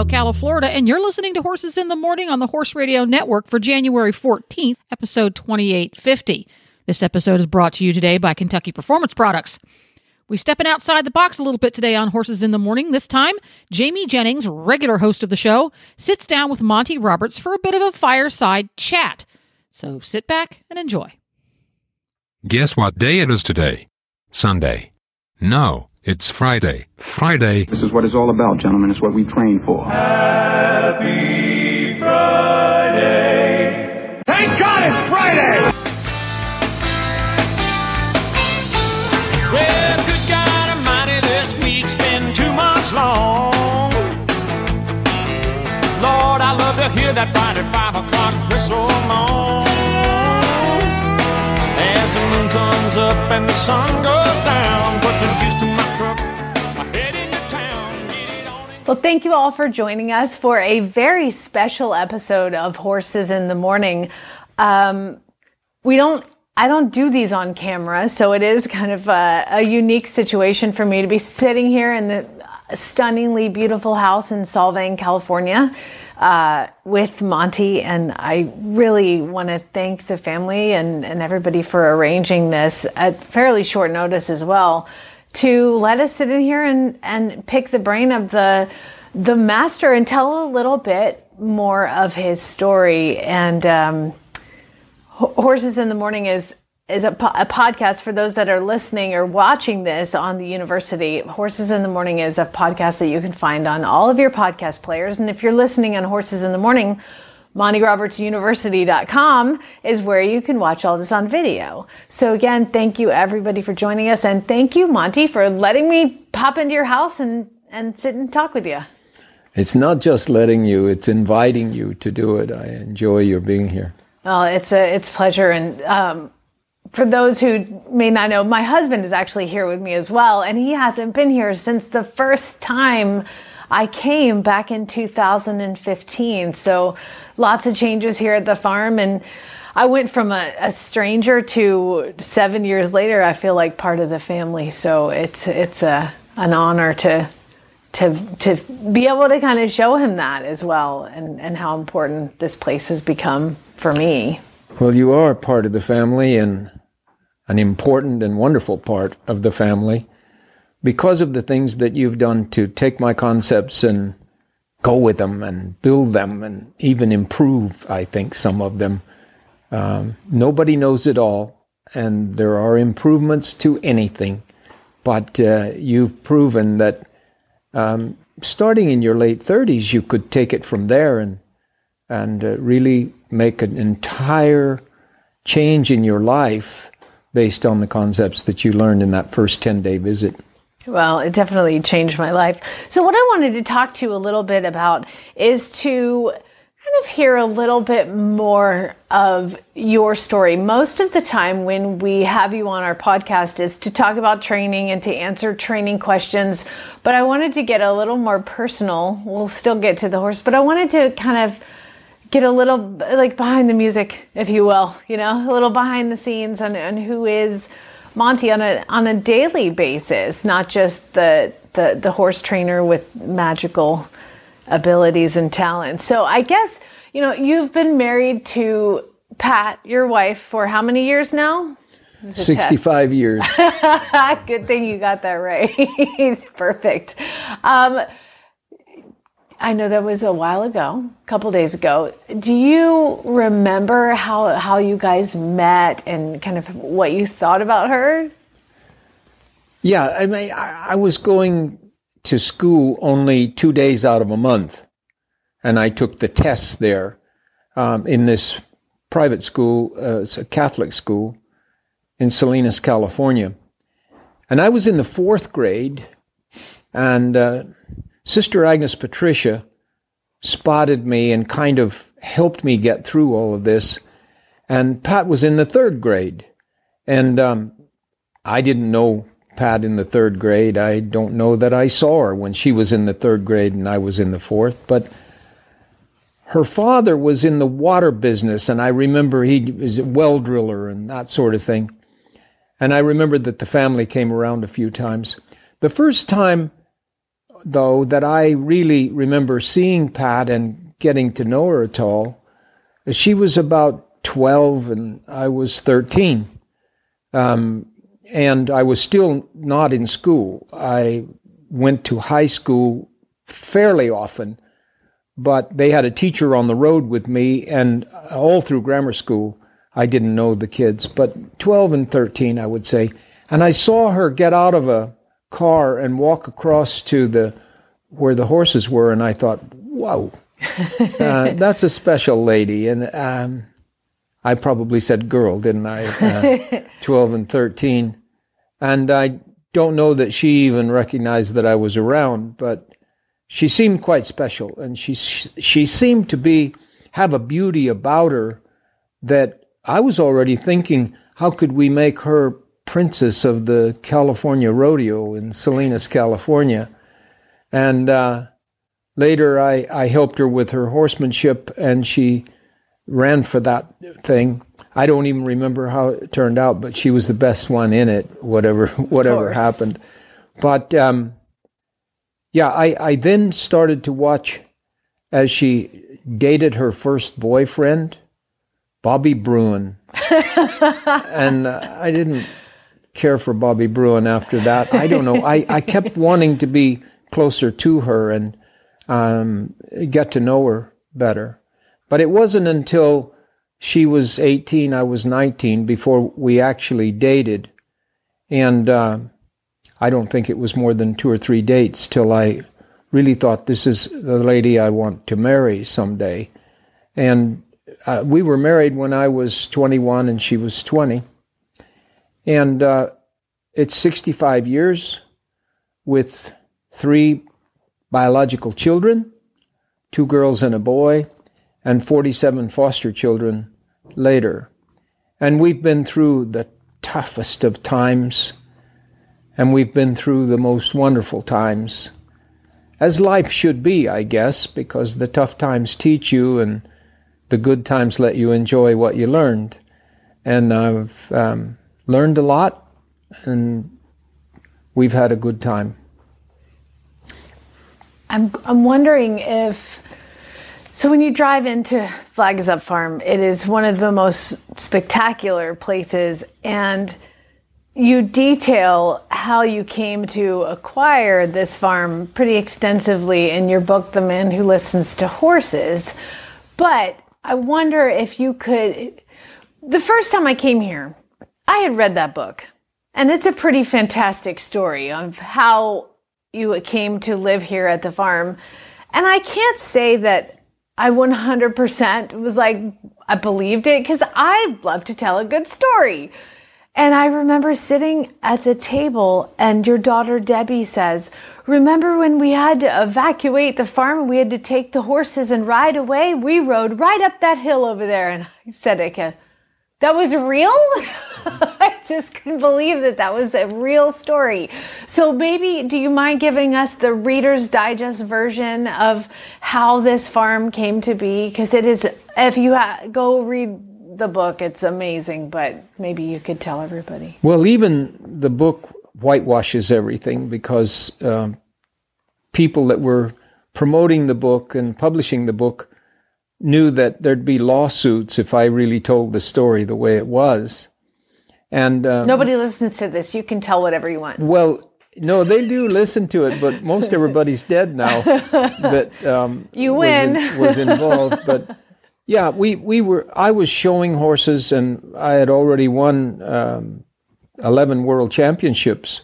Ocala, Florida, and you're listening to Horses in the Morning on the Horse Radio Network for January 14th, episode 2850. This episode is brought to you today by Kentucky Performance Products. We're stepping outside the box a little bit today on Horses in the Morning. This time, Jamie Jennings, regular host of the show, sits down with Monty Roberts for a bit of a fireside chat. So sit back and enjoy. Guess what day it is today? Sunday. No, it's Friday. Friday. This is what it's all about, gentlemen. It's what we train for. Happy Friday. Thank God it's Friday! Well, good God Almighty, this week's been two months long. Lord, I love to hear that Friday five o'clock whistle moan. As the moon comes up and the sun goes down, put the juice to Well, thank you all for joining us for a very special episode of Horses in the Morning. Um, we don't, I don't do these on camera, so it is kind of a, a unique situation for me to be sitting here in the stunningly beautiful house in Solvang, California. Uh, with Monty, and I really want to thank the family and, and everybody for arranging this at fairly short notice as well to let us sit in here and, and pick the brain of the the master and tell a little bit more of his story. And um, Horses in the Morning is is a, po- a podcast for those that are listening or watching this on the university. Horses in the Morning is a podcast that you can find on all of your podcast players. And if you're listening on Horses in the Morning, MontyRobertsUniversity.com is where you can watch all this on video. So again, thank you everybody for joining us, and thank you, Monty, for letting me pop into your house and and sit and talk with you. It's not just letting you, it's inviting you to do it. I enjoy your being here. Well, it's a it's a pleasure, and um, for those who may not know, my husband is actually here with me as well, and he hasn't been here since the first time I came back in 2015. So, lots of changes here at the farm, and I went from a, a stranger to seven years later. I feel like part of the family, so it's it's a an honor to to to be able to kind of show him that as well and and how important this place has become for me Well, you are part of the family and an important and wonderful part of the family because of the things that you've done to take my concepts and go with them and build them and even improve, I think, some of them. Um, nobody knows it all, and there are improvements to anything. But uh, you've proven that um, starting in your late 30s, you could take it from there and and uh, really make an entire change in your life based on the concepts that you learned in that first 10 day visit. Well, it definitely changed my life. So, what I wanted to talk to you a little bit about is to kind of hear a little bit more of your story. Most of the time, when we have you on our podcast, is to talk about training and to answer training questions. But I wanted to get a little more personal. We'll still get to the horse, but I wanted to kind of get a little like behind the music, if you will, you know, a little behind the scenes on, on who is Monty on a on a daily basis, not just the the, the horse trainer with magical abilities and talents. So I guess, you know, you've been married to Pat, your wife, for how many years now? It was a test. 65 years. Good thing you got that right. Perfect. Um, I know that was a while ago, a couple days ago. Do you remember how how you guys met and kind of what you thought about her? yeah, I mean, I, I was going to school only two days out of a month, and I took the tests there um, in this private school. Uh, it's a Catholic school in Salinas, California. And I was in the fourth grade, and uh, Sister Agnes Patricia spotted me and kind of helped me get through all of this. And Pat was in the third grade. And um, I didn't know Pat in the third grade. I don't know that I saw her when she was in the third grade and I was in the fourth. But her father was in the water business, and I remember he was a well driller and that sort of thing. And I remember that the family came around a few times. The first time, though, that I really remember seeing Pat and getting to know her at all, she was about 12 and I was 13. Um, and I was still not in school. I went to high school fairly often, but they had a teacher on the road with me, and all through grammar school, I didn't know the kids, but 12 and 13, I would say. And I saw her get out of a car and walk across to the where the horses were, and I thought, "Whoa, uh, that's a special lady." And um, I probably said "girl," didn't I? Uh, 12 and 13, and I don't know that she even recognized that I was around, but she seemed quite special, and she she seemed to be have a beauty about her that I was already thinking, how could we make her princess of the California rodeo in Salinas, California? And uh, later I, I helped her with her horsemanship and she ran for that thing. I don't even remember how it turned out, but she was the best one in it, whatever whatever happened. But um, yeah, I, I then started to watch as she dated her first boyfriend Bobby Bruin. and uh, I didn't care for Bobby Bruin after that. I don't know. I, I kept wanting to be closer to her and um, get to know her better. But it wasn't until she was 18, I was 19, before we actually dated. And uh, I don't think it was more than two or three dates till I really thought this is the lady I want to marry someday. And uh, we were married when I was 21 and she was 20. And uh, it's 65 years with three biological children, two girls and a boy, and 47 foster children later. And we've been through the toughest of times, and we've been through the most wonderful times. As life should be, I guess, because the tough times teach you and the good times let you enjoy what you learned. And I've um, learned a lot, and we've had a good time. I'm I'm wondering if so when you drive into Flag Is Up Farm, it is one of the most spectacular places and you detail how you came to acquire this farm pretty extensively in your book The Man Who Listens to Horses. But I wonder if you could. The first time I came here, I had read that book, and it's a pretty fantastic story of how you came to live here at the farm. And I can't say that I 100% was like, I believed it because I love to tell a good story. And I remember sitting at the table, and your daughter Debbie says, Remember when we had to evacuate the farm and we had to take the horses and ride away? We rode right up that hill over there. And I said, again, that was real? I just couldn't believe that that was a real story. So maybe, do you mind giving us the Reader's Digest version of how this farm came to be? Because it is, if you ha- go read the book. It's amazing, but maybe you could tell everybody. Well, even the book whitewashes everything because um, people that were promoting the book and publishing the book knew that there'd be lawsuits if I really told the story the way it was. And um, nobody listens to this. You can tell whatever you want. Well, no, they do listen to it, but most everybody's dead now that um, you win was, in, was involved. But yeah, we, we were. I was showing horses, and I had already won um, eleven world championships.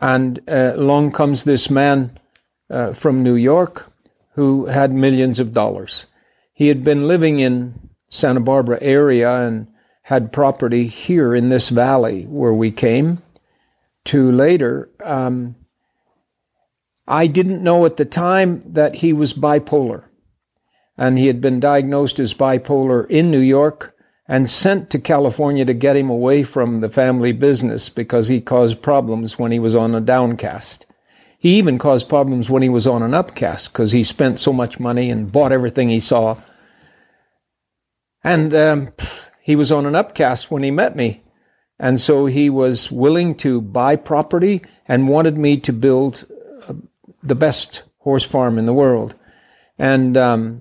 And uh, along comes this man uh, from New York who had millions of dollars. He had been living in Santa Barbara area and had property here in this valley where we came to later. Um, I didn't know at the time that he was bipolar and he had been diagnosed as bipolar in New York and sent to California to get him away from the family business because he caused problems when he was on a downcast. He even caused problems when he was on an upcast because he spent so much money and bought everything he saw. And um, he was on an upcast when he met me. And so he was willing to buy property and wanted me to build uh, the best horse farm in the world. And um,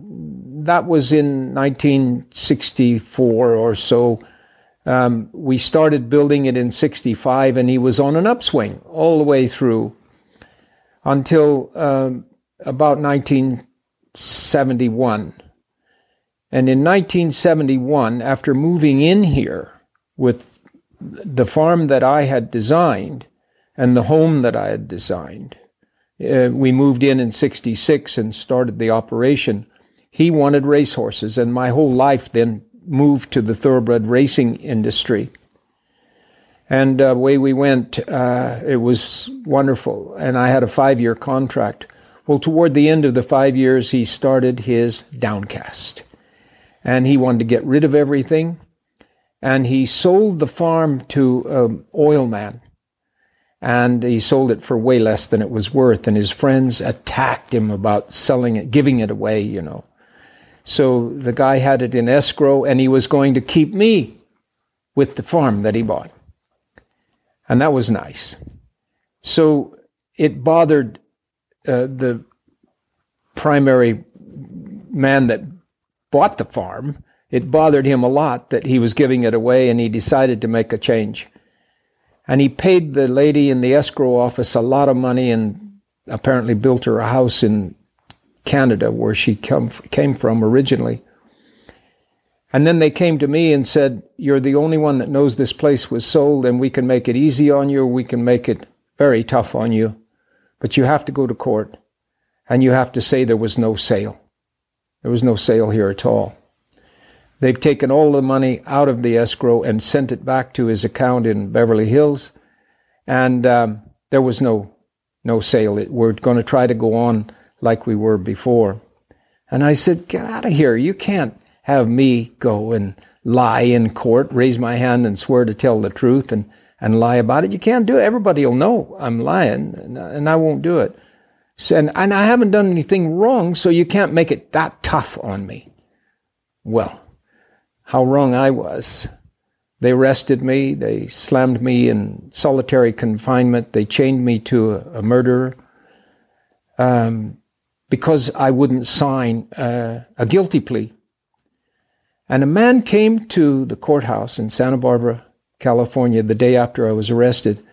that was in 1964 or so. Um, we started building it in 65, and he was on an upswing all the way through until um, about 1971. And in 1971, after moving in here with the farm that I had designed and the home that I had designed, uh, we moved in in 66 and started the operation. He wanted racehorses, and my whole life then moved to the thoroughbred racing industry. And uh, away we went. Uh, it was wonderful. And I had a five year contract. Well, toward the end of the five years, he started his downcast and he wanted to get rid of everything. And he sold the farm to an oil man. And he sold it for way less than it was worth. And his friends attacked him about selling it, giving it away, you know. So the guy had it in escrow and he was going to keep me with the farm that he bought. And that was nice. So it bothered uh, the primary man that bought the farm, it bothered him a lot that he was giving it away and he decided to make a change. And he paid the lady in the escrow office a lot of money and apparently built her a house in Canada where she come, came from originally. And then they came to me and said, You're the only one that knows this place was sold, and we can make it easy on you, we can make it very tough on you. But you have to go to court, and you have to say there was no sale. There was no sale here at all. They've taken all the money out of the escrow and sent it back to his account in Beverly Hills, and um, there was no no sale. It, we're going to try to go on like we were before. And I said, "Get out of here! You can't have me go and lie in court, raise my hand and swear to tell the truth and and lie about it. You can't do it. Everybody will know I'm lying, and, and I won't do it." So, and, and I haven't done anything wrong, so you can't make it that tough on me. Well, how wrong I was. They arrested me. They slammed me in solitary confinement. They chained me to a, a murderer um, because I wouldn't sign uh, a guilty plea. And a man came to the courthouse in Santa Barbara, California, the day after I was arrested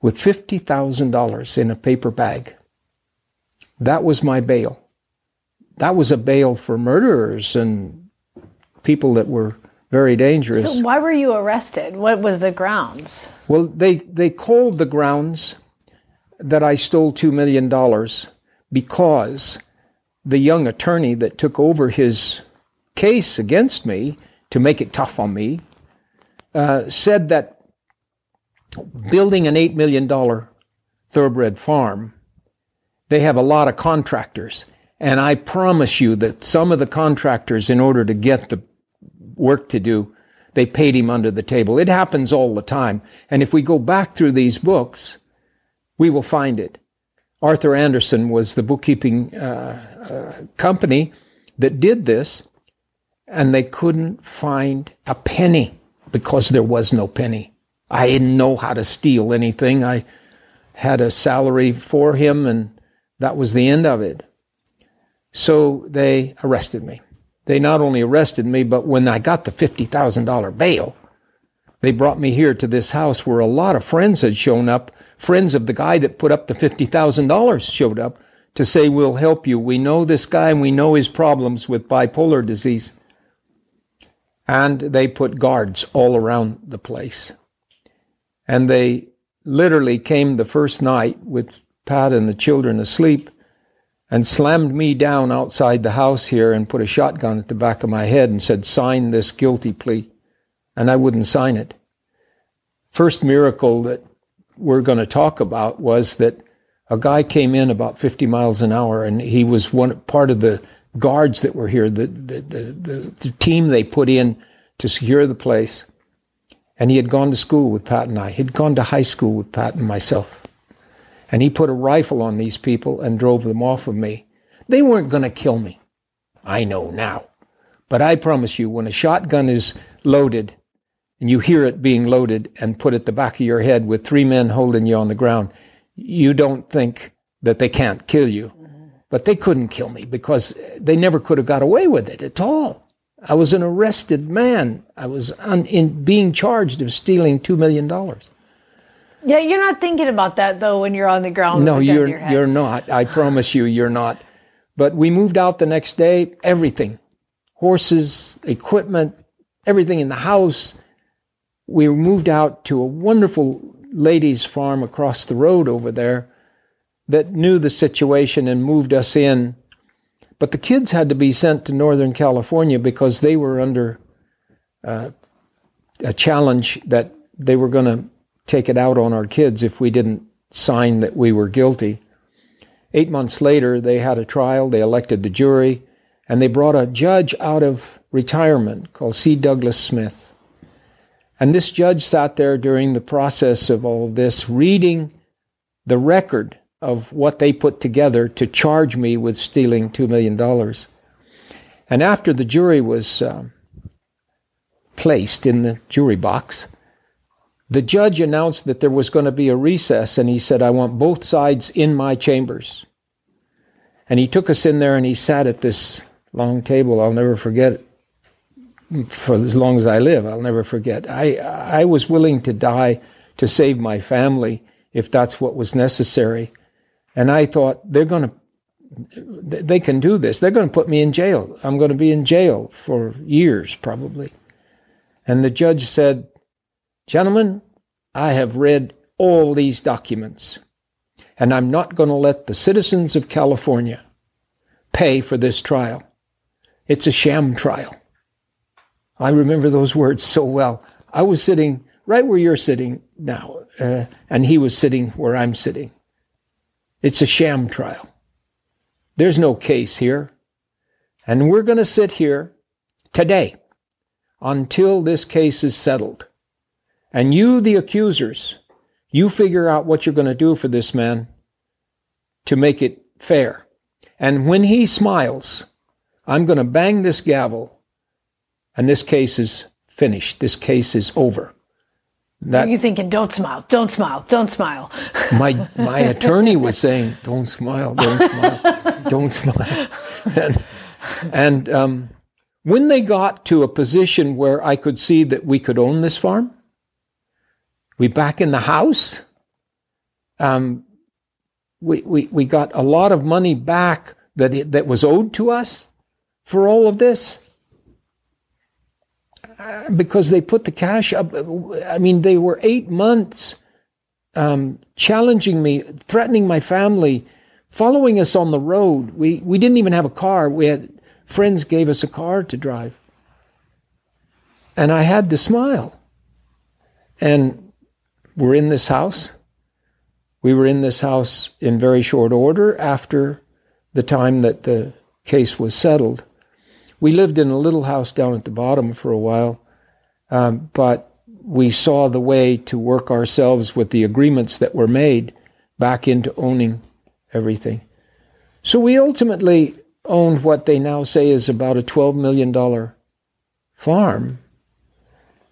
with $50,000 in a paper bag. That was my bail. That was a bail for murderers and people that were very dangerous. So why were you arrested? What was the grounds? Well, they, they called the grounds that I stole $2 million because the young attorney that took over his case against me to make it tough on me uh, said that building an $8 million thoroughbred farm they have a lot of contractors. And I promise you that some of the contractors, in order to get the work to do, they paid him under the table. It happens all the time. And if we go back through these books, we will find it. Arthur Andersen was the bookkeeping uh, uh, company that did this, and they couldn't find a penny because there was no penny. I didn't know how to steal anything. I had a salary for him, and that was the end of it. So they arrested me. They not only arrested me, but when I got the $50,000 bail, they brought me here to this house where a lot of friends had shown up. Friends of the guy that put up the $50,000 showed up to say, We'll help you. We know this guy and we know his problems with bipolar disease. And they put guards all around the place. And they literally came the first night with Pat and the children asleep, and slammed me down outside the house here and put a shotgun at the back of my head and said, Sign this guilty plea. And I wouldn't sign it. First miracle that we're going to talk about was that a guy came in about 50 miles an hour and he was one part of the guards that were here, the, the, the, the, team they put in to secure the place. And he had gone to school with Pat and I. He'd gone to high school with Pat and myself. And he put a rifle on these people and drove them off of me. They weren't going to kill me. I know now. But I promise you, when a shotgun is loaded and you hear it being loaded and put at the back of your head with three men holding you on the ground, you don't think that they can't kill you. But they couldn't kill me because they never could have got away with it at all. I was an arrested man. I was un- in being charged of stealing $2 million. Yeah, you're not thinking about that though when you're on the ground. No, with a gun to you're your you're not. I promise you, you're not. But we moved out the next day. Everything, horses, equipment, everything in the house. We moved out to a wonderful lady's farm across the road over there that knew the situation and moved us in. But the kids had to be sent to Northern California because they were under uh, a challenge that they were going to take it out on our kids if we didn't sign that we were guilty. Eight months later, they had a trial, they elected the jury, and they brought a judge out of retirement called C. Douglas Smith. And this judge sat there during the process of all this, reading the record of what they put together to charge me with stealing $2 million. And after the jury was uh, placed in the jury box, the judge announced that there was going to be a recess, and he said, I want both sides in my chambers. And he took us in there and he sat at this long table. I'll never forget it. For as long as I live, I'll never forget. I, I was willing to die to save my family if that's what was necessary. And I thought, they're going to, they can do this. They're going to put me in jail. I'm going to be in jail for years, probably. And the judge said, Gentlemen, I have read all these documents, and I'm not going to let the citizens of California pay for this trial. It's a sham trial. I remember those words so well. I was sitting right where you're sitting now, uh, and he was sitting where I'm sitting. It's a sham trial. There's no case here. And we're going to sit here today until this case is settled. And you, the accusers, you figure out what you're going to do for this man to make it fair. And when he smiles, I'm going to bang this gavel, and this case is finished. This case is over. That you thinking, don't smile, don't smile, don't smile. my my attorney was saying, "Don't smile, don't smile, don't smile," and and um, when they got to a position where I could see that we could own this farm, we back in the house. Um, we, we we got a lot of money back that it, that was owed to us for all of this because they put the cash up. I mean, they were eight months um, challenging me, threatening my family, following us on the road. We we didn't even have a car. We had friends gave us a car to drive, and I had to smile. And we're in this house. We were in this house in very short order after the time that the case was settled. We lived in a little house down at the bottom for a while, um, but we saw the way to work ourselves with the agreements that were made back into owning everything. So we ultimately owned what they now say is about a $12 million farm.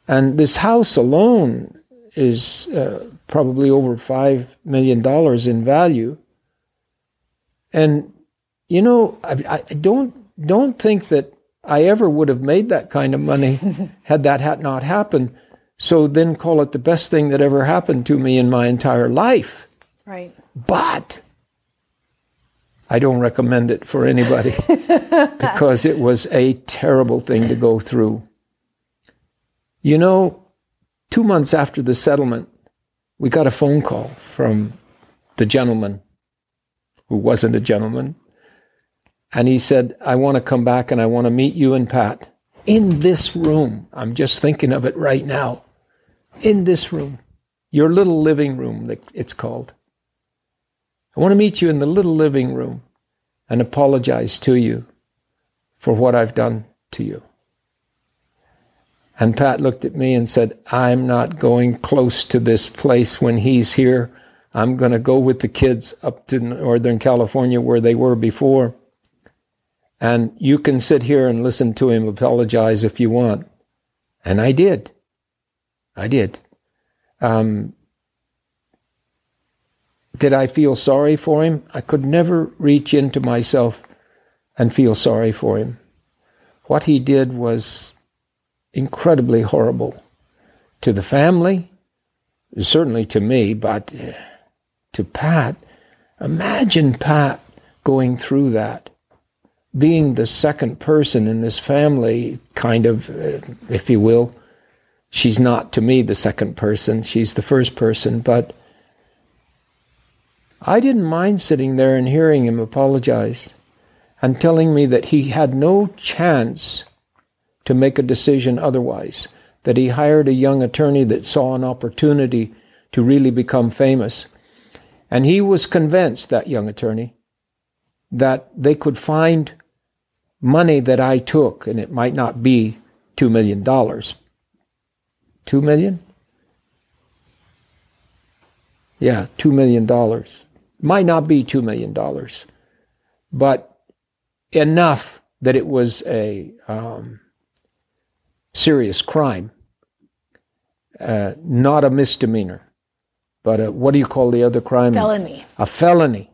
And this house alone is uh, probably over $5 million in value. And, you know, I, I don't, don't think that I ever would have made that kind of money had that had not happened. So then call it the best thing that ever happened to me in my entire life. Right. But I don't recommend it for anybody because it was a terrible thing to go through. You know, two months after the settlement, we got a phone call from the gentleman who wasn't a gentleman. And he said, I want to come back and I want to meet you and Pat in this room. I'm just thinking of it right now. In this room, your little living room, it's called. I want to meet you in the little living room and apologize to you for what I've done to you. And Pat looked at me and said, I'm not going close to this place when he's here. I'm going to go with the kids up to Northern California where they were before. And you can sit here and listen to him apologize if you want. And I did. I did. Um, did I feel sorry for him? I could never reach into myself and feel sorry for him. What he did was incredibly horrible to the family, certainly to me, but to Pat. Imagine Pat going through that, being the second person in this family, kind of, uh, if you will. She's not to me the second person, she's the first person, but I didn't mind sitting there and hearing him apologize and telling me that he had no chance to make a decision otherwise, that he hired a young attorney that saw an opportunity to really become famous. And he was convinced, that young attorney, that they could find money that I took, and it might not be $2 million. 2 million? Yeah, $2 million. Might not be $2 million, but enough that it was a um, serious crime, uh, not a misdemeanor, but a, what do you call the other crime? Felony. A felony.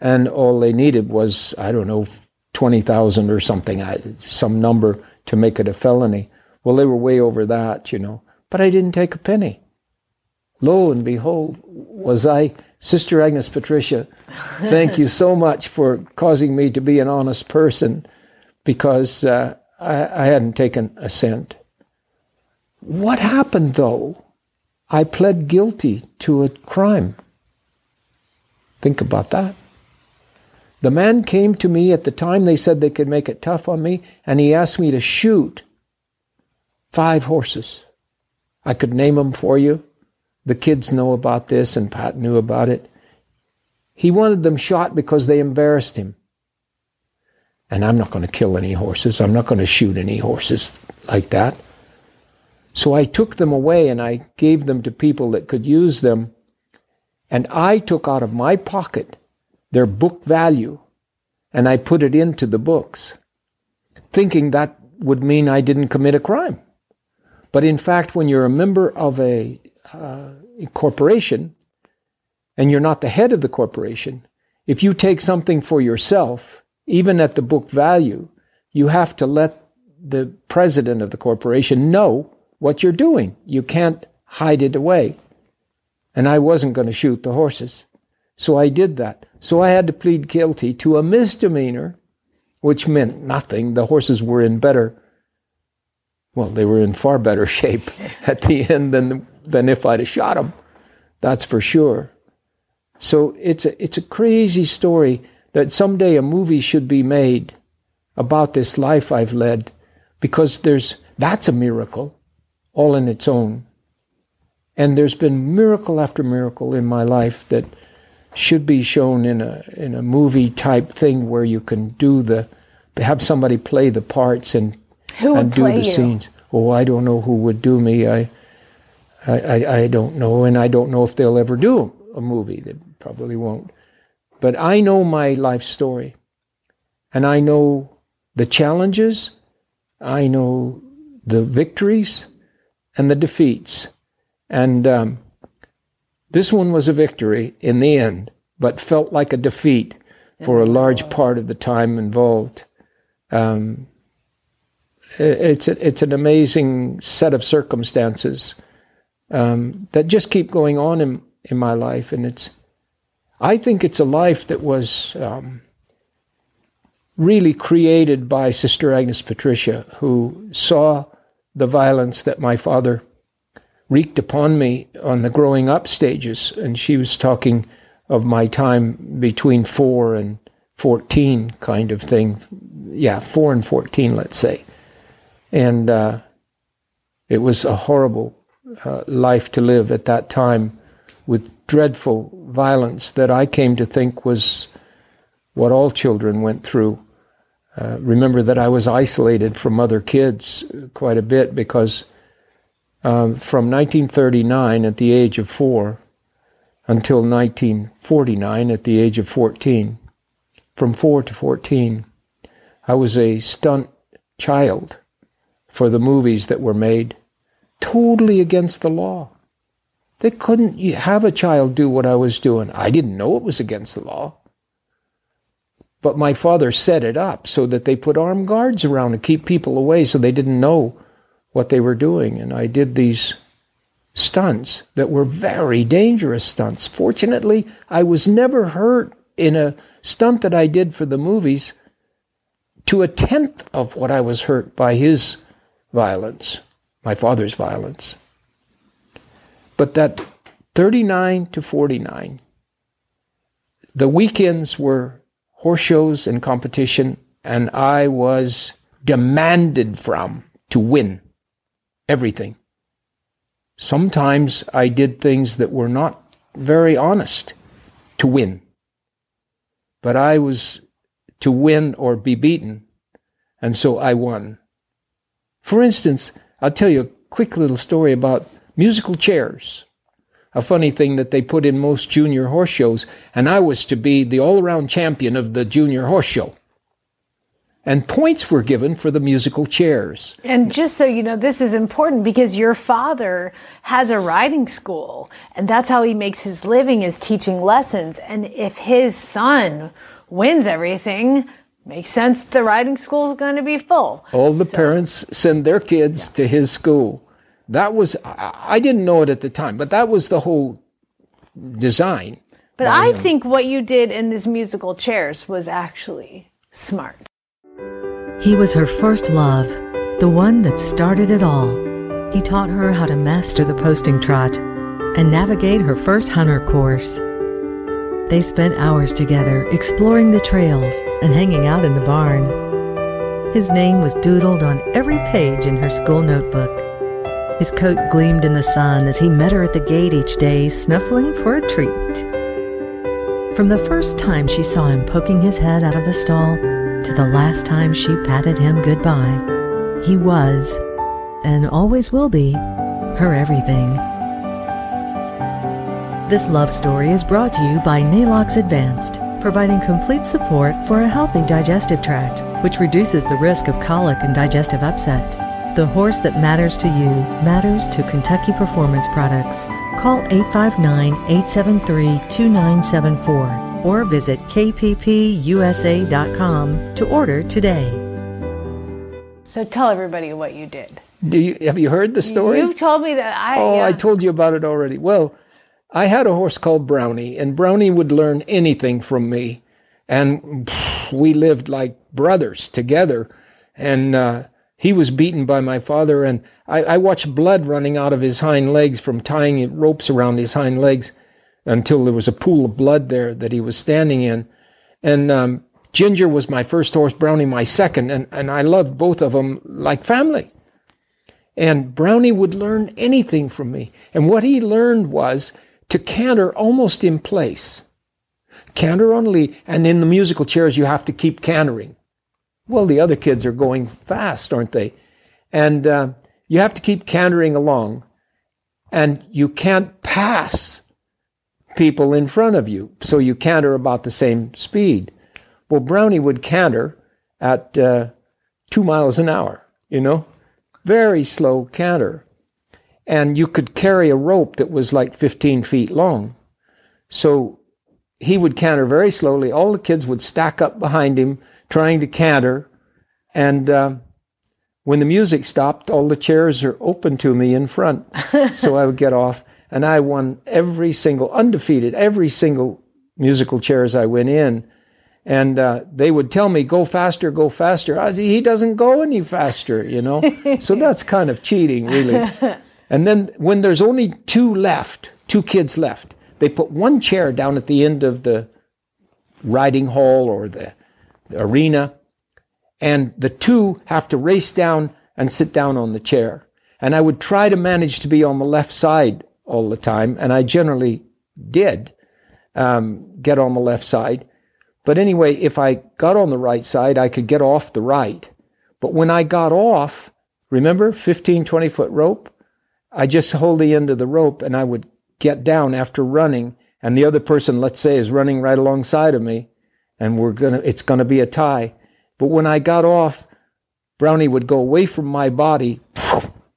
And all they needed was, I don't know, 20,000 or something, some number to make it a felony. Well, they were way over that, you know. But I didn't take a penny. Lo and behold, was I Sister Agnes Patricia, thank you so much for causing me to be an honest person because uh, I, I hadn't taken a cent. What happened though? I pled guilty to a crime. Think about that. The man came to me at the time they said they could make it tough on me, and he asked me to shoot five horses. I could name them for you. The kids know about this, and Pat knew about it. He wanted them shot because they embarrassed him. And I'm not going to kill any horses. I'm not going to shoot any horses like that. So I took them away and I gave them to people that could use them. And I took out of my pocket their book value and I put it into the books, thinking that would mean I didn't commit a crime. But in fact, when you're a member of a uh, corporation and you're not the head of the corporation, if you take something for yourself, even at the book value, you have to let the president of the corporation know what you're doing. You can't hide it away. And I wasn't going to shoot the horses. So I did that. So I had to plead guilty to a misdemeanor, which meant nothing. The horses were in better, well, they were in far better shape at the end than, than if I'd have shot them. That's for sure. So it's a, it's a crazy story that someday a movie should be made about this life I've led because there's, that's a miracle all in its own. And there's been miracle after miracle in my life that should be shown in a in a movie type thing where you can do the have somebody play the parts and and do the you? scenes. Oh, I don't know who would do me. I, I, I, I don't know, and I don't know if they'll ever do a movie. They probably won't. But I know my life story, and I know the challenges, I know the victories, and the defeats, and um, this one was a victory in the end, but felt like a defeat for a large part of the time involved. Um, it's a, it's an amazing set of circumstances um, that just keep going on in in my life, and it's I think it's a life that was um, really created by Sister Agnes Patricia, who saw the violence that my father wreaked upon me on the growing up stages. And she was talking of my time between four and 14 kind of thing. Yeah, four and 14, let's say. And uh, it was a horrible uh, life to live at that time with dreadful violence that I came to think was what all children went through. Uh, remember that I was isolated from other kids quite a bit because um, from 1939 at the age of four until 1949 at the age of 14, from four to 14, I was a stunt child for the movies that were made, totally against the law. They couldn't have a child do what I was doing. I didn't know it was against the law. But my father set it up so that they put armed guards around to keep people away so they didn't know what they were doing. And I did these stunts that were very dangerous stunts. Fortunately, I was never hurt in a stunt that I did for the movies to a tenth of what I was hurt by his violence, my father's violence. But that 39 to 49, the weekends were horse shows and competition, and I was demanded from to win everything. Sometimes I did things that were not very honest to win. But I was to win or be beaten, and so I won. For instance, I'll tell you a quick little story about musical chairs a funny thing that they put in most junior horse shows, and I was to be the all around champion of the junior horse show. And points were given for the musical chairs. And just so you know, this is important because your father has a riding school, and that's how he makes his living is teaching lessons. And if his son wins everything, makes sense the riding school is going to be full. All the so, parents send their kids yeah. to his school. That was, I didn't know it at the time, but that was the whole design. But I him. think what you did in this musical chairs was actually smart. He was her first love, the one that started it all. He taught her how to master the posting trot and navigate her first hunter course. They spent hours together exploring the trails and hanging out in the barn. His name was doodled on every page in her school notebook. His coat gleamed in the sun as he met her at the gate each day, snuffling for a treat. From the first time she saw him poking his head out of the stall to the last time she patted him goodbye, he was, and always will be, her everything. This love story is brought to you by Neigh-Lox Advanced, providing complete support for a healthy digestive tract, which reduces the risk of colic and digestive upset. The horse that matters to you matters to Kentucky Performance Products. Call 859 873 2974 or visit kppusa.com to order today. So tell everybody what you did. Do you have you heard the story? You've told me that I Oh, yeah. I told you about it already. Well, I had a horse called Brownie, and Brownie would learn anything from me. And we lived like brothers together. And uh, he was beaten by my father, and I, I, watched blood running out of his hind legs from tying ropes around his hind legs until there was a pool of blood there that he was standing in. And um, Ginger was my first horse, Brownie my second, and, and I loved both of them like family. And Brownie would learn anything from me. And what he learned was to canter almost in place. Canter on and in the musical chairs, you have to keep cantering. Well, the other kids are going fast, aren't they? And uh, you have to keep cantering along, and you can't pass people in front of you, so you canter about the same speed. Well, Brownie would canter at uh, two miles an hour, you know, very slow canter. And you could carry a rope that was like 15 feet long. So he would canter very slowly. All the kids would stack up behind him trying to canter. And uh, when the music stopped, all the chairs are open to me in front. so I would get off. And I won every single, undefeated, every single musical chairs I went in. And uh, they would tell me, go faster, go faster. I he doesn't go any faster, you know? so that's kind of cheating, really. And then when there's only two left, two kids left, they put one chair down at the end of the riding hall or the arena, and the two have to race down and sit down on the chair. And I would try to manage to be on the left side all the time, and I generally did um, get on the left side. But anyway, if I got on the right side, I could get off the right. But when I got off, remember 15, 20 foot rope? I just hold the end of the rope and I would get down after running. And the other person, let's say, is running right alongside of me and we're going to, it's going to be a tie. But when I got off, Brownie would go away from my body,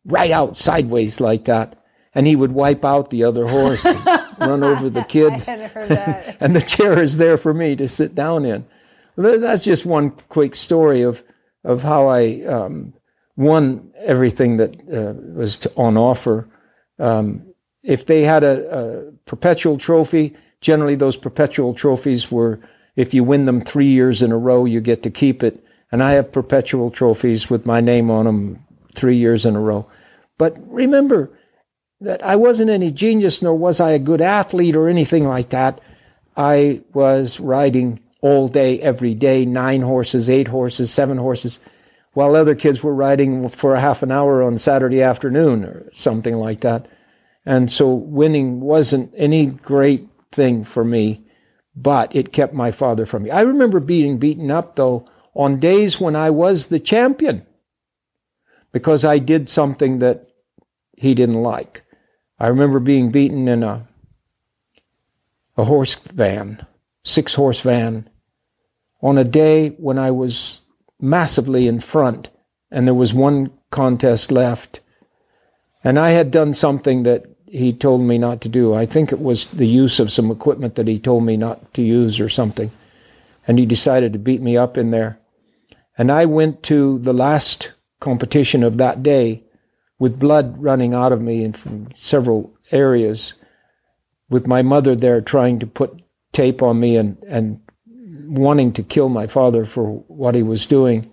right out sideways like that. And he would wipe out the other horse, and run over the kid. and the chair is there for me to sit down in. That's just one quick story of, of how I um, won everything that uh, was to, on offer. Um, if they had a, a perpetual trophy, generally those perpetual trophies were if you win them three years in a row, you get to keep it. And I have perpetual trophies with my name on them three years in a row. But remember that I wasn't any genius, nor was I a good athlete or anything like that. I was riding all day, every day, nine horses, eight horses, seven horses, while other kids were riding for a half an hour on Saturday afternoon or something like that. And so winning wasn't any great thing for me but it kept my father from me. I remember being beaten up, though, on days when I was the champion because I did something that he didn't like. I remember being beaten in a, a horse van, six horse van, on a day when I was massively in front and there was one contest left. And I had done something that he told me not to do. I think it was the use of some equipment that he told me not to use or something. And he decided to beat me up in there. And I went to the last competition of that day with blood running out of me and from several areas, with my mother there trying to put tape on me and, and wanting to kill my father for what he was doing.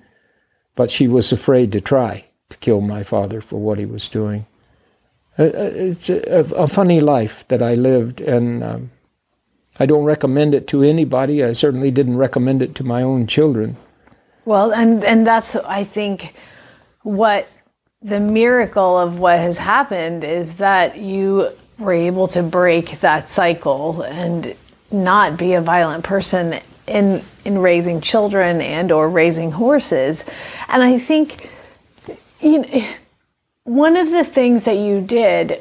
But she was afraid to try to kill my father for what he was doing. Uh, uh, it's a, a, funny life that I lived, and um, I don't recommend it to anybody. I certainly didn't recommend it to my own children. Well, and and that's I think what the miracle of what has happened is that you were able to break that cycle and not be a violent person in in raising children and or raising horses. And I think you know one of the things that you did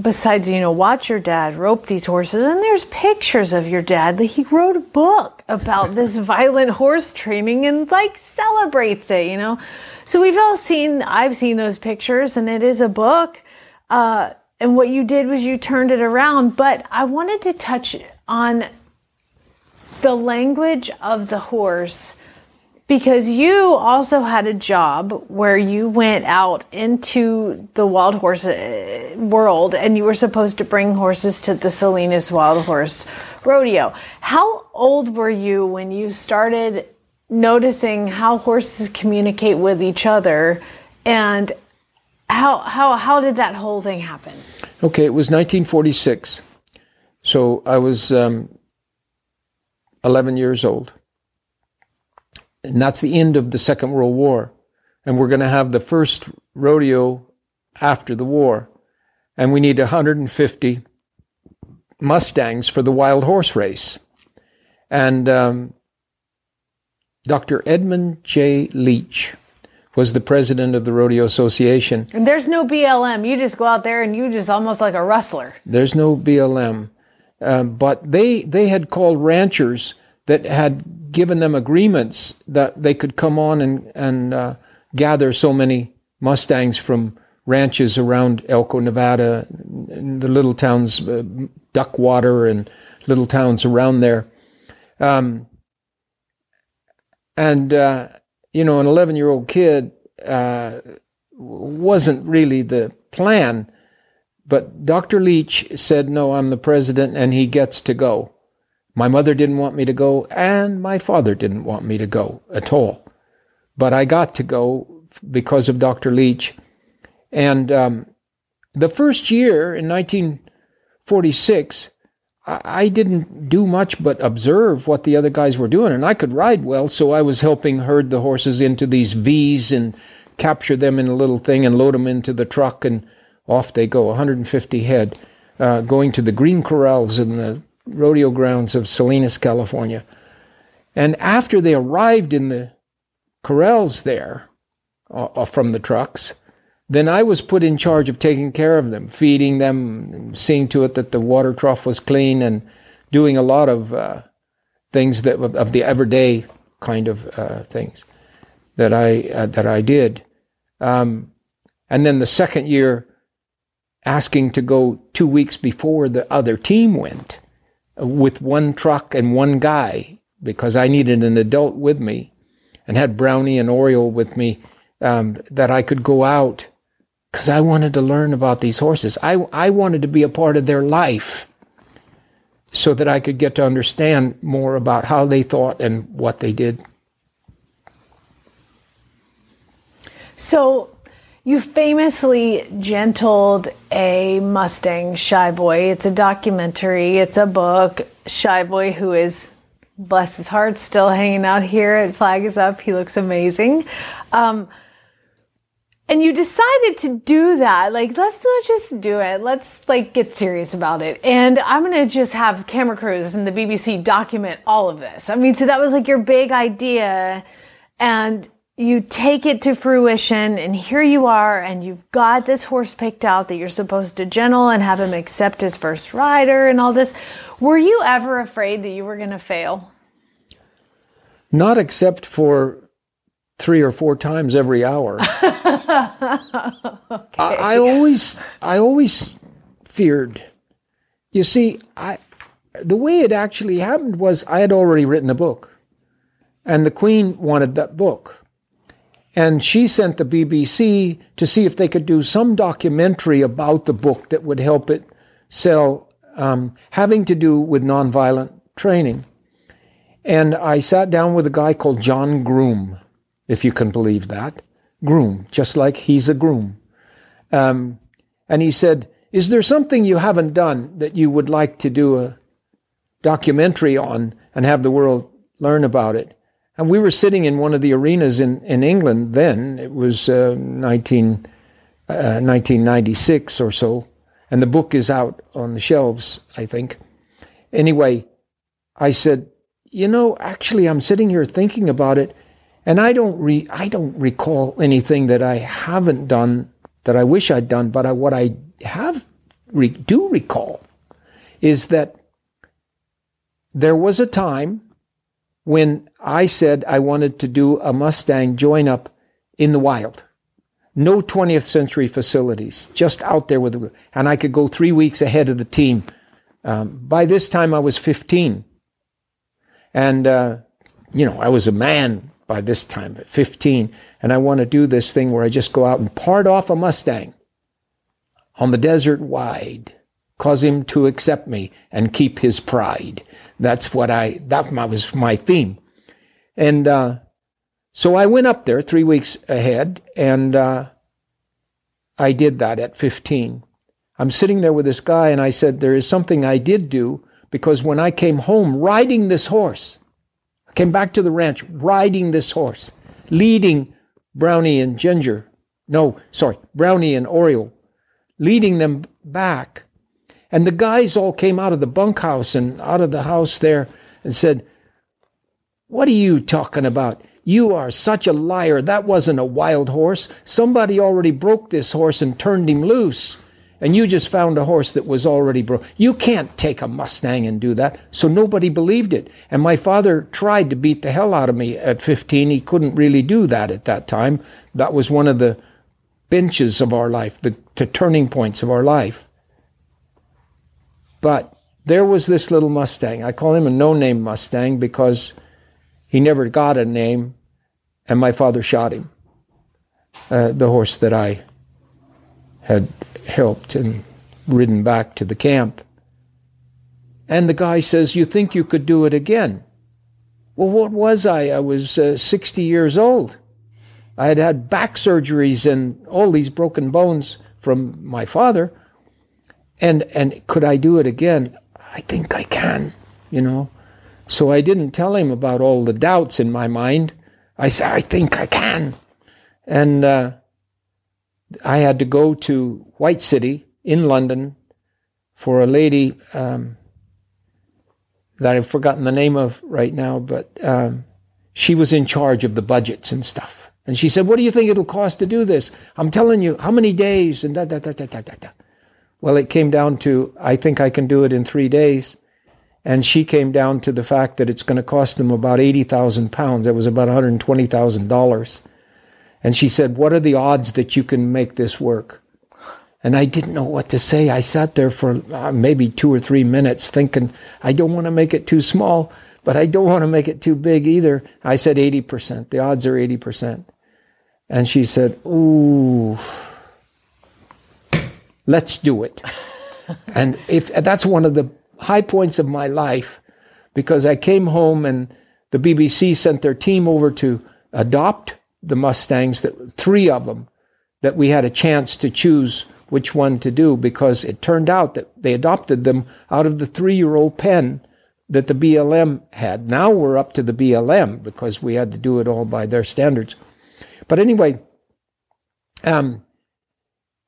besides you know watch your dad rope these horses and there's pictures of your dad that he wrote a book about this violent horse training and like celebrates it you know? So we've all seen i've seen those pictures and it is a book uh, and what you did was you turned it around but i wanted to touch on the language of the horse because you also had a job where you went out into the wild horse uh, world and you were supposed to bring horses to the Salinas Wild Horse Rodeo. How old were you when you started noticing how horses communicate with each other and how how how did that whole thing happen? Okay, it was 1946. So I was um, 11 years old and that's the end of the Second World War. And we're going to have the first rodeo after the war. And we need 150 Mustangs for the wild horse race. And um, Dr. Edmund J. Leach was the president of the Rodeo Association. And there's no BLM. You just go out there and you just almost like a rustler. There's no BLM. Uh, but they, they had called ranchers that had given them agreements that they could come on and, and uh, gather so many Mustangs from ranches around Elko, Nevada, the little towns, uh, Duckwater, and little towns around there. Um, and, uh, you know, an 11 year old kid uh, wasn't really the plan. But Dr. Leach said, no, I'm the president and he gets to go. My mother didn't want me to go, and my father didn't want me to go at all. But I got to go because of Dr. Leach. And um, the first year in 1946, I, I didn't do much but observe what the other guys were doing, and I could ride well, so I was helping herd the horses into these V's and capture them in a little thing and load them into the truck, and off they go, 150 head, uh, going to the green corrals in the rodeo grounds of Salinas, California. And after they arrived in the corrals there uh, uh, from the trucks, then I was put in charge of taking care of them, feeding them, seeing to it that the water trough was clean, and doing a lot of uh, things that of the everyday kind of uh, things that I uh, that I did. Um, and then the second year, asking to go two weeks before the other team went with one truck and one guy because I needed an adult with me and had Brownie and Oriole with me um, that I could go out because I wanted to learn about these horses. I, I wanted to be a part of their life so that I could get to understand more about how they thought and what they did. So, you famously gentled a Mustang, Shy Boy. It's a documentary, it's a book. Shy Boy, who is, bless his heart, still hanging out here at Flag is Up. He looks amazing. Um, and you decided to do that. Like, let's not just do it. Let's like get serious about it. And I'm going to just have camera crews and the BBC document all of this. I mean, so that was like your big idea. And you take it to fruition and here you are and you've got this horse picked out that you're supposed to gentle and have him accept his first rider and all this. Were you ever afraid that you were going to fail? Not except for three or four times every hour. okay. I, I always, I always feared. You see, I, the way it actually happened was I had already written a book, and the Queen wanted that book. And she sent the BBC to see if they could do some documentary about the book that would help it sell, um, having to do with nonviolent training. And I sat down with a guy called John Groom, if you can believe that. Groom, just like he's a groom. Um, and he said, Is there something you haven't done that you would like to do a documentary on and have the world learn about it? And we were sitting in one of the arenas in, in England then. It was uh, 19, uh, 1996 or so. And the book is out on the shelves, I think. Anyway, I said, you know, actually, I'm sitting here thinking about it, and I don't re- I don't recall anything that I haven't done that I wish I'd done. But I, what I have re- do recall is that there was a time when I said I wanted to do a Mustang join up in the wild. No 20th century facilities, just out there with the, and I could go three weeks ahead of the team. Um, by this time, I was 15. And, uh, you know, I was a man by this time, at 15. And I want to do this thing where I just go out and part off a Mustang on the desert wide, cause him to accept me and keep his pride. That's what I, that was my theme. And, uh, so I went up there three weeks ahead and, uh, I did that at 15. I'm sitting there with this guy and I said, there is something I did do because when I came home riding this horse, I came back to the ranch riding this horse, leading Brownie and Ginger. No, sorry, Brownie and Oriole, leading them back. And the guys all came out of the bunkhouse and out of the house there and said, What are you talking about? You are such a liar. That wasn't a wild horse. Somebody already broke this horse and turned him loose. And you just found a horse that was already broke. You can't take a Mustang and do that. So nobody believed it. And my father tried to beat the hell out of me at 15. He couldn't really do that at that time. That was one of the benches of our life, the, the turning points of our life. But there was this little Mustang. I call him a no name Mustang because he never got a name, and my father shot him. Uh, the horse that I had helped and ridden back to the camp. And the guy says, You think you could do it again? Well, what was I? I was uh, 60 years old. I had had back surgeries and all these broken bones from my father. And and could I do it again? I think I can, you know. So I didn't tell him about all the doubts in my mind. I said, I think I can. And uh, I had to go to White City in London for a lady um, that I've forgotten the name of right now, but um, she was in charge of the budgets and stuff. And she said, What do you think it'll cost to do this? I'm telling you, how many days? And da da da da da da. Well, it came down to, I think I can do it in three days. And she came down to the fact that it's going to cost them about 80,000 pounds. That was about $120,000. And she said, What are the odds that you can make this work? And I didn't know what to say. I sat there for uh, maybe two or three minutes thinking, I don't want to make it too small, but I don't want to make it too big either. I said 80%. The odds are 80%. And she said, Ooh, let's do it. and if that's one of the high points of my life because I came home and the BBC sent their team over to adopt the Mustangs, that three of them, that we had a chance to choose which one to do because it turned out that they adopted them out of the three year old pen that the BLM had. Now we're up to the BLM because we had to do it all by their standards. But anyway, um,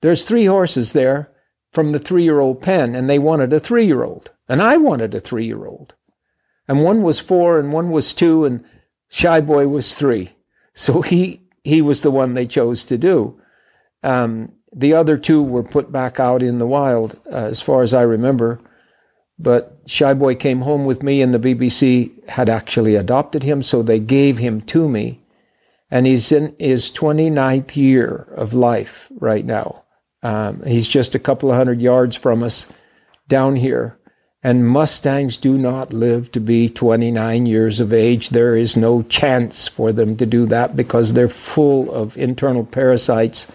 there's three horses there from the three year old pen, and they wanted a three year old. And I wanted a three year old. And one was four, and one was two, and Shy Boy was three. So he, he was the one they chose to do. Um, the other two were put back out in the wild, uh, as far as I remember. But Shy Boy came home with me, and the BBC had actually adopted him, so they gave him to me. And he's in his 29th year of life right now. Um, he's just a couple of hundred yards from us down here. And Mustangs do not live to be 29 years of age. There is no chance for them to do that because they're full of internal parasites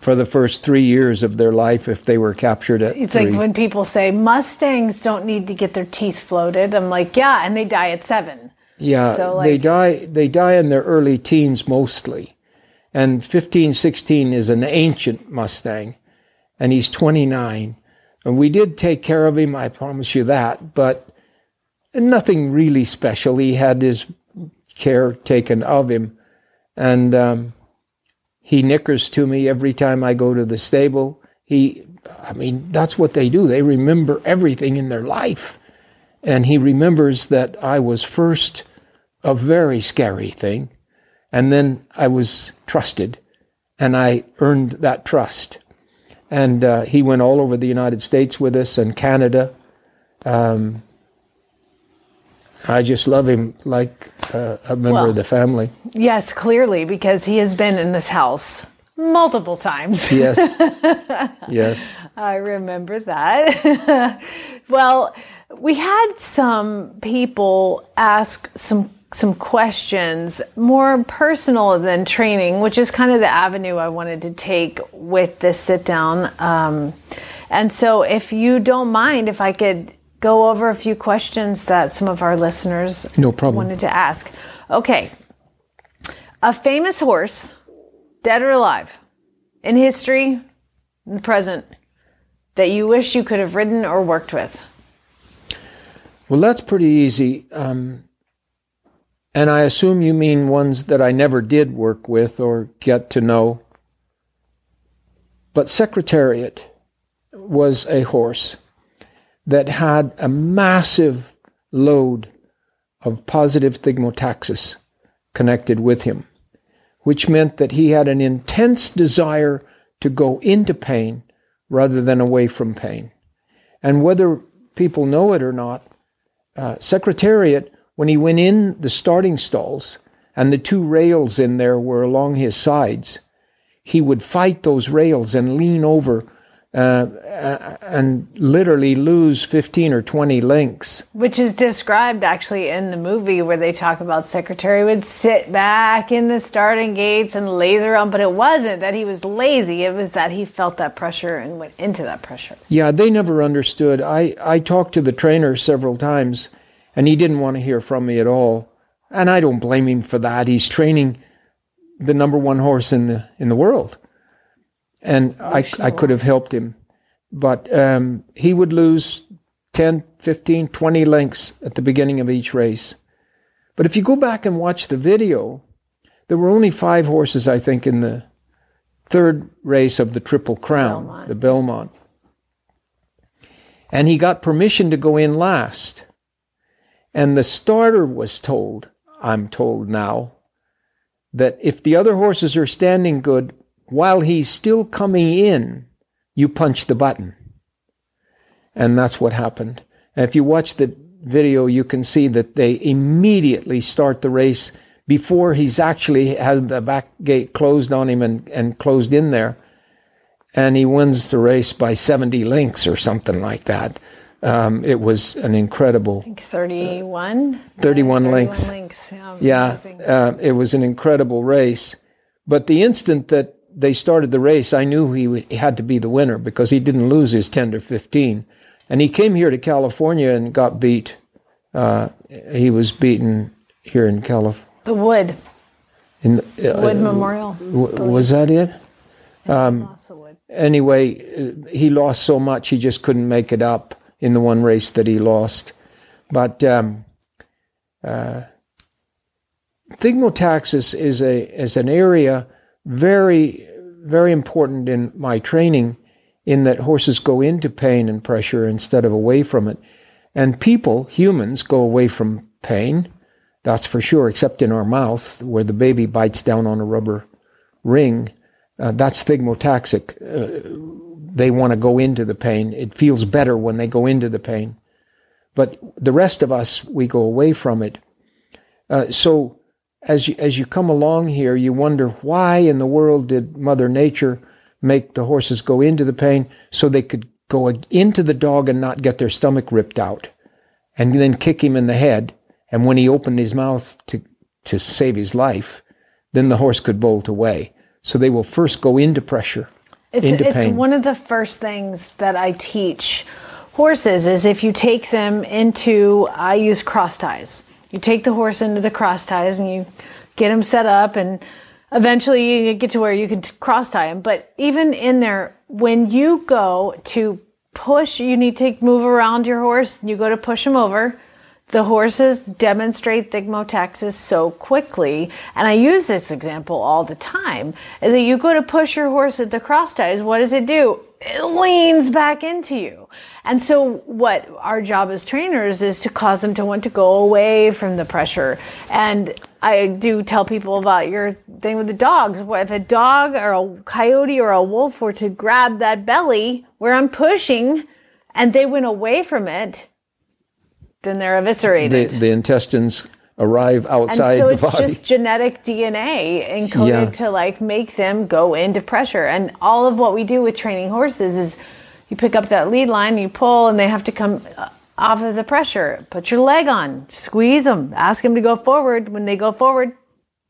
for the first three years of their life if they were captured at It's three. like when people say Mustangs don't need to get their teeth floated. I'm like, yeah, and they die at seven. Yeah, So, they die. They die in their early teens mostly, and 15, 16 is an ancient Mustang, and he's 29. And we did take care of him, I promise you that, but nothing really special. He had his care taken of him, and um, he nickers to me every time I go to the stable. He, I mean, that's what they do. They remember everything in their life. And he remembers that I was first a very scary thing, and then I was trusted, and I earned that trust. And uh, he went all over the United States with us and Canada. Um, I just love him like uh, a member Well. of the family. Yes, clearly, because he has been in this house multiple times. Yes. yes. I remember that. well, we had some people ask some some questions more personal than training, which is kind of the avenue I wanted to take with this sit down. Um, and so, if you don't mind, if I could go over a few questions that some of our listeners No problem. wanted to ask. Okay, a famous horse, dead or alive, in history, in the present, that you wish you could have ridden or worked with? Well, that's pretty easy. Um, and I assume you mean ones that I never did work with or get to know. But Secretariat was a horse that had a massive load of positive thigmotaxis connected with him, which meant that he had an intense desire to go into pain rather than away from pain. And whether people know it or not, uh, Secretariat, when he went in the starting stalls and the two rails in there were along his sides, he would fight those rails and lean over uh, uh, and literally lose 15 or 20 links. Which is described actually in the movie where they talk about Secretariat would sit back in the starting gates and laser on, but it wasn't that he was lazy, it was that he felt that pressure and went into that pressure. Yeah, they never understood. I, I talked to the trainer several times, and he didn't want to hear from me at all. And I don't blame him for that. He's training the number one horse in the in the world, and I I could have helped him, but um, he would lose 10, 15, 20 lengths at the beginning of each race. But if you go back and watch the video, there were only five horses, I think, in the third race of the Triple Crown, Belmont. the Belmont and he got permission to go in last. And the starter was told, I'm told now, that if the other horses are standing good, while he's still coming in, you punch the button. And that's what happened. And if you watch the video, you can see that they immediately start the race before he's actually had the back gate closed on him and, and closed in there. And he wins the race by 70 links or something like that. Um, it was an incredible 31? 31 links. links. Yeah. Yeah, uh, it was an incredible race. But the instant that they started the race, I knew he, would, he had to be the winner because he didn't lose his 10 to 15. And he came here to California and got beat. Uh, he was beaten here in California. The Wood. In the, uh, Wood Memorial. w- was that it? Um, the anyway, uh, he lost so much he just couldn't make it up in the one race that he lost. But um, uh, thigmotaxis is a is an area very very important in my training, in that horses go into pain and pressure instead of away from it, and people humans go away from pain. That's for sure, except in our mouth where the baby bites down on a rubber ring. Uh, that's thigmotaxic. Uh, they want to go into the pain. It feels better when they go into the pain. But the rest of us, we go away from it. Uh, so as you, as you come along here, you wonder why in the world did Mother Nature make the horses go into the pain so they could go into the dog and not get their stomach ripped out, and then kick him in the head. And when he opened his mouth to to save his life, then the horse could bolt away. So they will first go into pressure, It's, into it's pain. one of the first things that I teach horses is if you take them into, I use cross ties. You take the horse into the cross ties and you get him set up and eventually you get to where you can cross tie him. But even in there, when you go to push, you need to move around your horse and you go to push him over. The horses demonstrate thigmotaxis so quickly, and I use this example all the time, is that you go to push your horse at the cross ties, what does it do? It leans back into you. And so what our job as trainers is to cause them to want to go away from the pressure. And I do tell people about your thing with the dogs. What if a dog or a coyote or a wolf were to grab that belly where I'm pushing and they went away from it, then they're the, eviscerated. the intestines arrive outside and so the it's just genetic DNA encoded Yeah. to like make them go into pressure. And all of what we do with training horses is you pick up that lead line, you pull, and they have to come uh, off of the pressure. Put your leg on, squeeze them, ask them to go forward. When they go forward,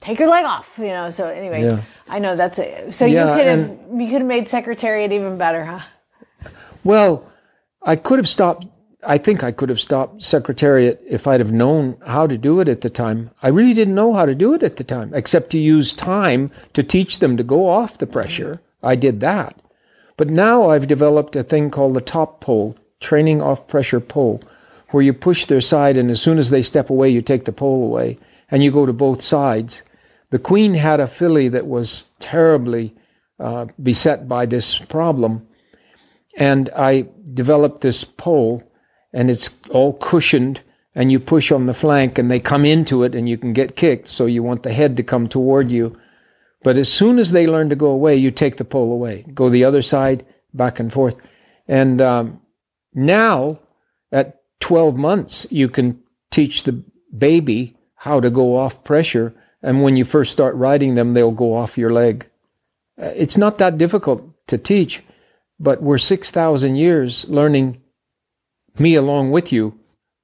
take your leg off. You know. So anyway, Yeah. I know that's it. So Yeah, you could have you could have made Secretariat even better, huh? Well, I could have stopped. I think I could have stopped Secretariat if I'd have known how to do it at the time. I really didn't know how to do it at the time, except to use time to teach them to go off the pressure. I did that. But now I've developed a thing called the top pole, training off pressure pole, where you push their side and as soon as they step away, you take the pole away and you go to both sides. The queen had a filly that was terribly uh, beset by this problem and I developed this pole, and it's all cushioned, and you push on the flank, and they come into it, and you can get kicked. So you want the head to come toward you. But as soon as they learn to go away, you take the pole away, go the other side, back and forth. And um, now, at 12 months, you can teach the baby how to go off pressure. And when you first start riding them, they'll go off your leg. Uh, It's not that difficult to teach but we're 6,000 years learning, me along with you,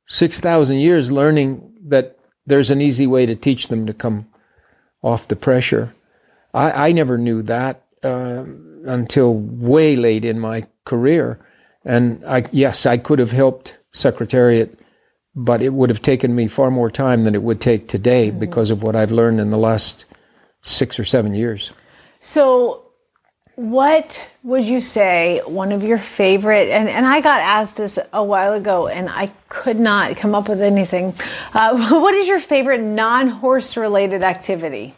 6,000 years learning that there's an easy way to teach them to come off the pressure. I, I never knew that uh, until way late in my career. And I, yes, I could have helped Secretariat, but it would have taken me far more time than it would take today because of what I've learned in the last six or seven years. So, what would you say one of your favorite? And, and I got asked this a while ago, and I could not come up with anything. Uh, what is your favorite non-horse related activity?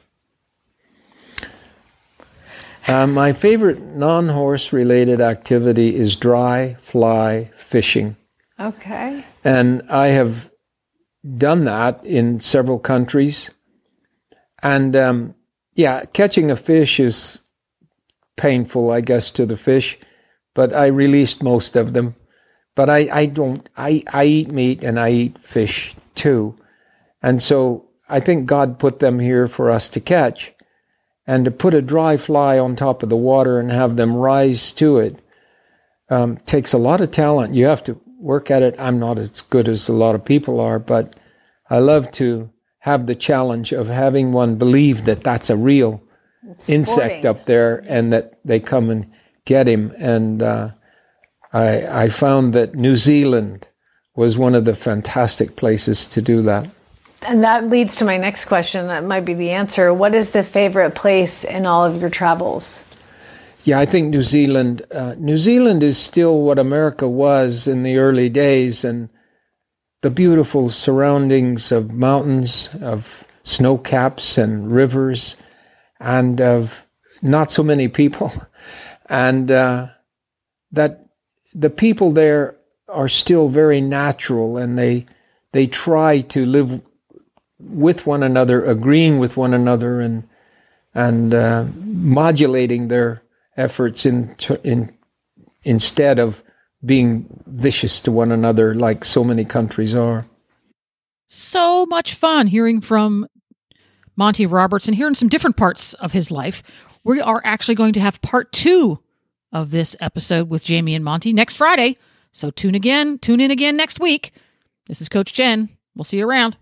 Uh, my favorite non horse related activity is dry fly fishing. Okay. And I have done that in several countries. And um, yeah, catching a fish is painful, I guess, to the fish, but I released most of them. But I, I don't, I, I eat meat and I eat fish too. And so I think God put them here for us to catch. And to put a dry fly on top of the water and have them rise to it um, takes a lot of talent. You have to work at it. I'm not as good as a lot of people are, but I love to have the challenge of having one believe that that's a real insect up there and that they come and get him. And uh, I, I found that New Zealand was one of the fantastic places to do that. And that leads to my next question. That might be the answer. What is the favorite place in all of your travels? Yeah, I think New Zealand. Uh, New Zealand is still what America was in the early days, and the beautiful surroundings of mountains, of snow caps and rivers, and of not so many people, and uh, that the people there are still very natural, and they they try to live with one another, agreeing with one another, and and uh, modulating their efforts in, in instead of being vicious to one another like so many countries are. So much fun hearing from Monty Roberts and hearing some different parts of his life. We are actually going to have part two of this episode with Jamie and Monty next Friday. So tune again, tune in again next week. This is Coach Jenn. We'll see you around.